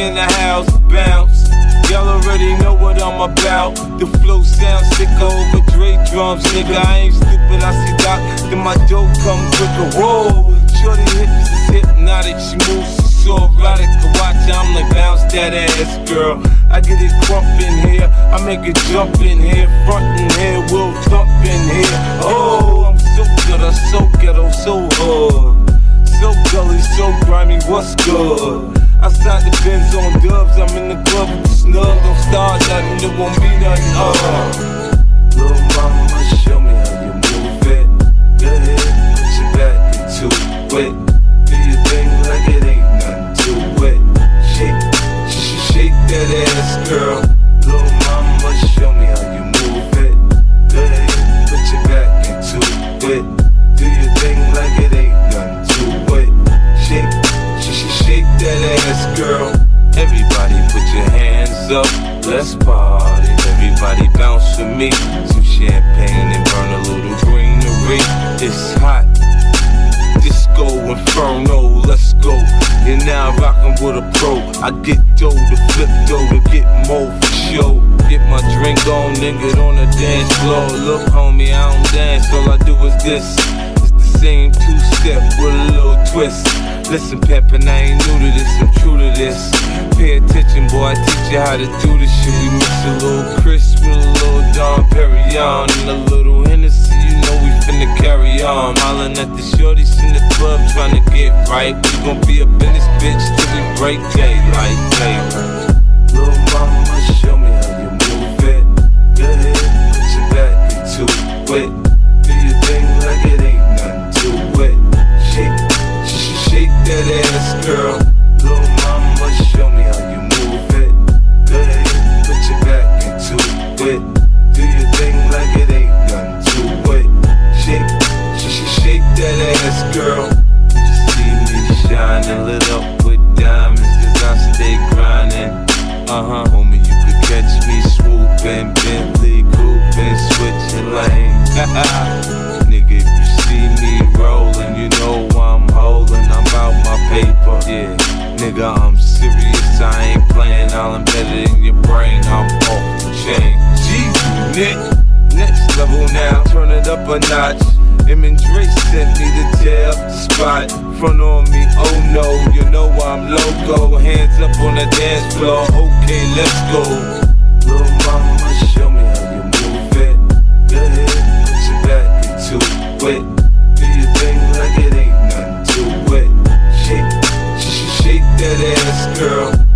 in the house, bounce. Y'all already know what I'm about. The flow sounds sick over Dre drums, nigga. I ain't stupid, I see Doc, then my dope come quicker. Whoa, shorty hips is hypnotic, she moves so erotic. Watch, I'm like bounce that ass, girl. I get it crunk in here, I make it jump in here, front in here, we'll thump in here. Oh, I'm so good, I'm so ghetto, oh, so hard. So gully, so grimy, what's good? There won't be nothing. Little mama, show me how you move it. Go ahead, put your back into it. Do your thing like it ain't nothing to it. Shake, sh- shake that ass, girl. Little mama, show me how you move it. Put your back into it. Do your thing like it ain't nothing to it. Shake, sh- sh- shake that ass, girl. Everybody put your hands up, let's party. Everybody bounce with me. Some champagne and burn a little greenery. It's hot. Disco Inferno, let's go. You're now rockin' with a pro. I get dough to flip dough to get more for show. Get my drink on, nigga, on the dance floor. Look, homie, I don't dance, all I do is this. It's the same two step with a little twist. Listen, pimpin', I ain't new to this, I'm true to this. Pay attention, boy, I teach you how to do this shit. We mix a little Cris with a little Dom Perignon and a little Hennessy, you know we finna carry on. Hollin' at the shorties in the club, tryna get right. We gon' be up in this bitch till we break daylight, daylight. Little mama, it. Do your thing like it ain't nothing to it. Shake, sh- sh- shake that ass, girl. You see me shining, lit up with diamonds, cause I stay grinding. Uh huh. Homie, you could catch me swooping, Bentley cooping, switching lanes. Level now, turn it up a notch. Em and Dre sent me the jail spot. Front on me, oh no, you know I'm loco. Hands up on the dance floor, okay, let's go. Little mama, show me how you move it. Go ahead, put your back into it. Do your thing like it ain't nothing to it. Shake, sh- shake that ass, girl.